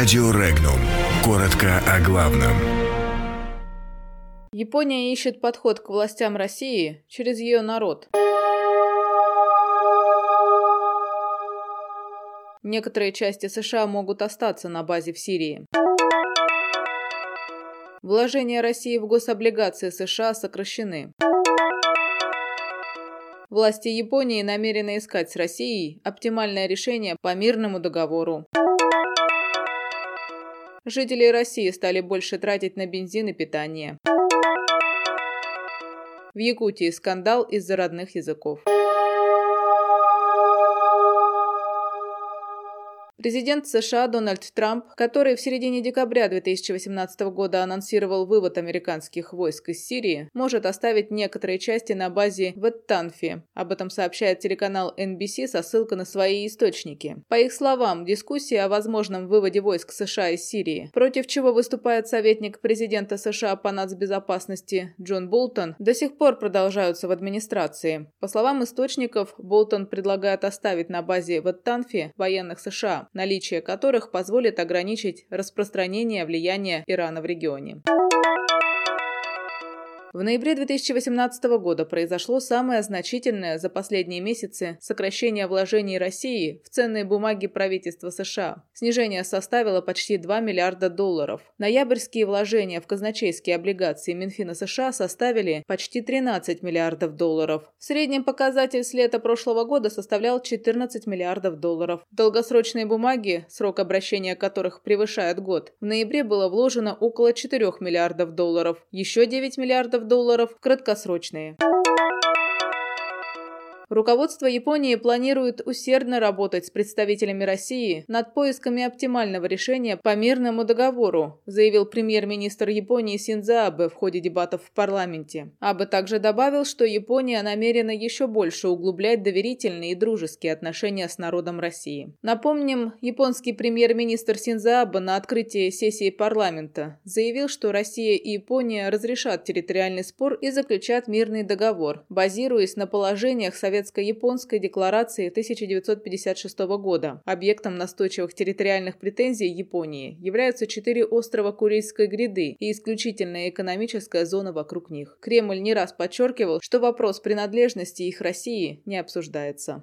Радио Регнум. Коротко о главном. Япония ищет подход к властям России через ее народ. Некоторые части США могут остаться на базе в Сирии. Вложения России в гособлигации США сокращены. Власти Японии намерены искать с Россией оптимальное решение по мирному договору. Жители России стали больше тратить на бензин и питание. В Якутии скандал из-за родных языков. Президент США Дональд Трамп, который в середине декабря 2018 года анонсировал вывод американских войск из Сирии, может оставить некоторые части на базе в Эттанфе. Об этом сообщает телеканал NBC со ссылкой на свои источники. По их словам, дискуссии о возможном выводе войск США из Сирии, против чего выступает советник президента США по нацбезопасности Джон Болтон, до сих пор продолжаются в администрации. По словам источников, Болтон предлагает оставить на базе в Эттанфе военных США, наличие которых позволит ограничить распространение влияния Ирана в регионе. В ноябре 2018 года произошло самое значительное за последние месяцы сокращение вложений России в ценные бумаги правительства США. Снижение составило почти 2 миллиарда долларов. Ноябрьские вложения в казначейские облигации Минфина США составили почти 13 миллиардов долларов. В среднем показатель с лета прошлого года составлял 14 миллиардов долларов. Долгосрочные бумаги, срок обращения которых превышает год, в ноябре было вложено около 4 миллиардов долларов. Еще 9 миллиардов долларов краткосрочные. Руководство Японии планирует усердно работать с представителями России над поисками оптимального решения по мирному договору, заявил премьер-министр Японии Синдзо Абе в ходе дебатов в парламенте. Абе также добавил, что Япония намерена еще больше углублять доверительные и дружеские отношения с народом России. Напомним, японский премьер-министр Синдзо Абе на открытии сессии парламента заявил, что Россия и Япония разрешат территориальный спор и заключат мирный договор, базируясь на положениях Совета Советско-японской декларации 1956 года. Объектом настойчивых территориальных претензий Японии являются четыре острова Курильской гряды и исключительная экономическая зона вокруг них. Кремль не раз подчеркивал, что вопрос принадлежности их России не обсуждается.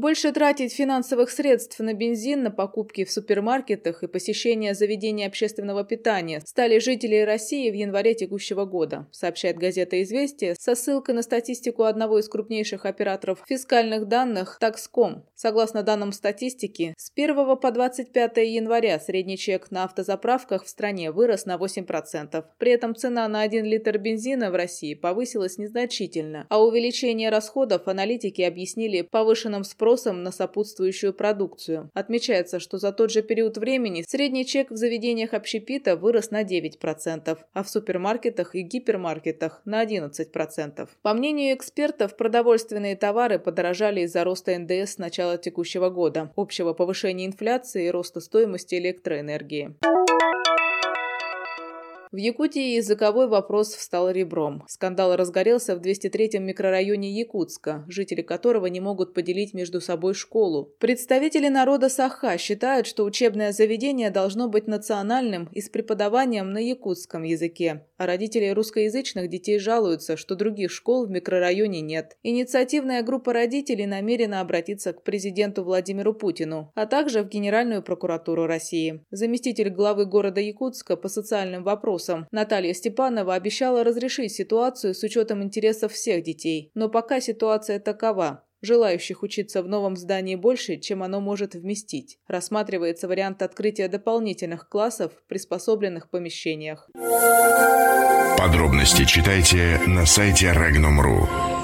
Больше тратить финансовых средств на бензин, на покупки в супермаркетах и посещение заведений общественного питания стали жители России в январе текущего года, сообщает газета «Известия» со ссылкой на статистику одного из крупнейших операторов фискальных данных Taxcom. Согласно данным статистики, с 1 по 25 января средний чек на автозаправках в стране вырос на 8%. При этом цена на 1 литр бензина в России повысилась незначительно, а увеличение расходов аналитики объяснили повышенным спросом спросом на сопутствующую продукцию. Отмечается, что за тот же период времени средний чек в заведениях общепита вырос на 9%, а в супермаркетах и гипермаркетах на 11%. По мнению экспертов, продовольственные товары подорожали из-за роста НДС с начала текущего года, общего повышения инфляции и роста стоимости электроэнергии. В Якутии языковой вопрос встал ребром. Скандал разгорелся в 203-м микрорайоне Якутска, жители которого не могут поделить между собой школу. Представители народа Саха считают, что учебное заведение должно быть национальным и с преподаванием на якутском языке, а родители русскоязычных детей жалуются, что других школ в микрорайоне нет. Инициативная группа родителей намерена обратиться к президенту Владимиру Путину, а также в Генеральную прокуратуру России. Заместитель главы города Якутска по социальным вопросам вопросам. Наталья Степанова обещала разрешить ситуацию с учетом интересов всех детей. Но пока ситуация такова. Желающих учиться в новом здании больше, чем оно может вместить. Рассматривается вариант открытия дополнительных классов в приспособленных помещениях. Подробности читайте на сайте Regnum.ru.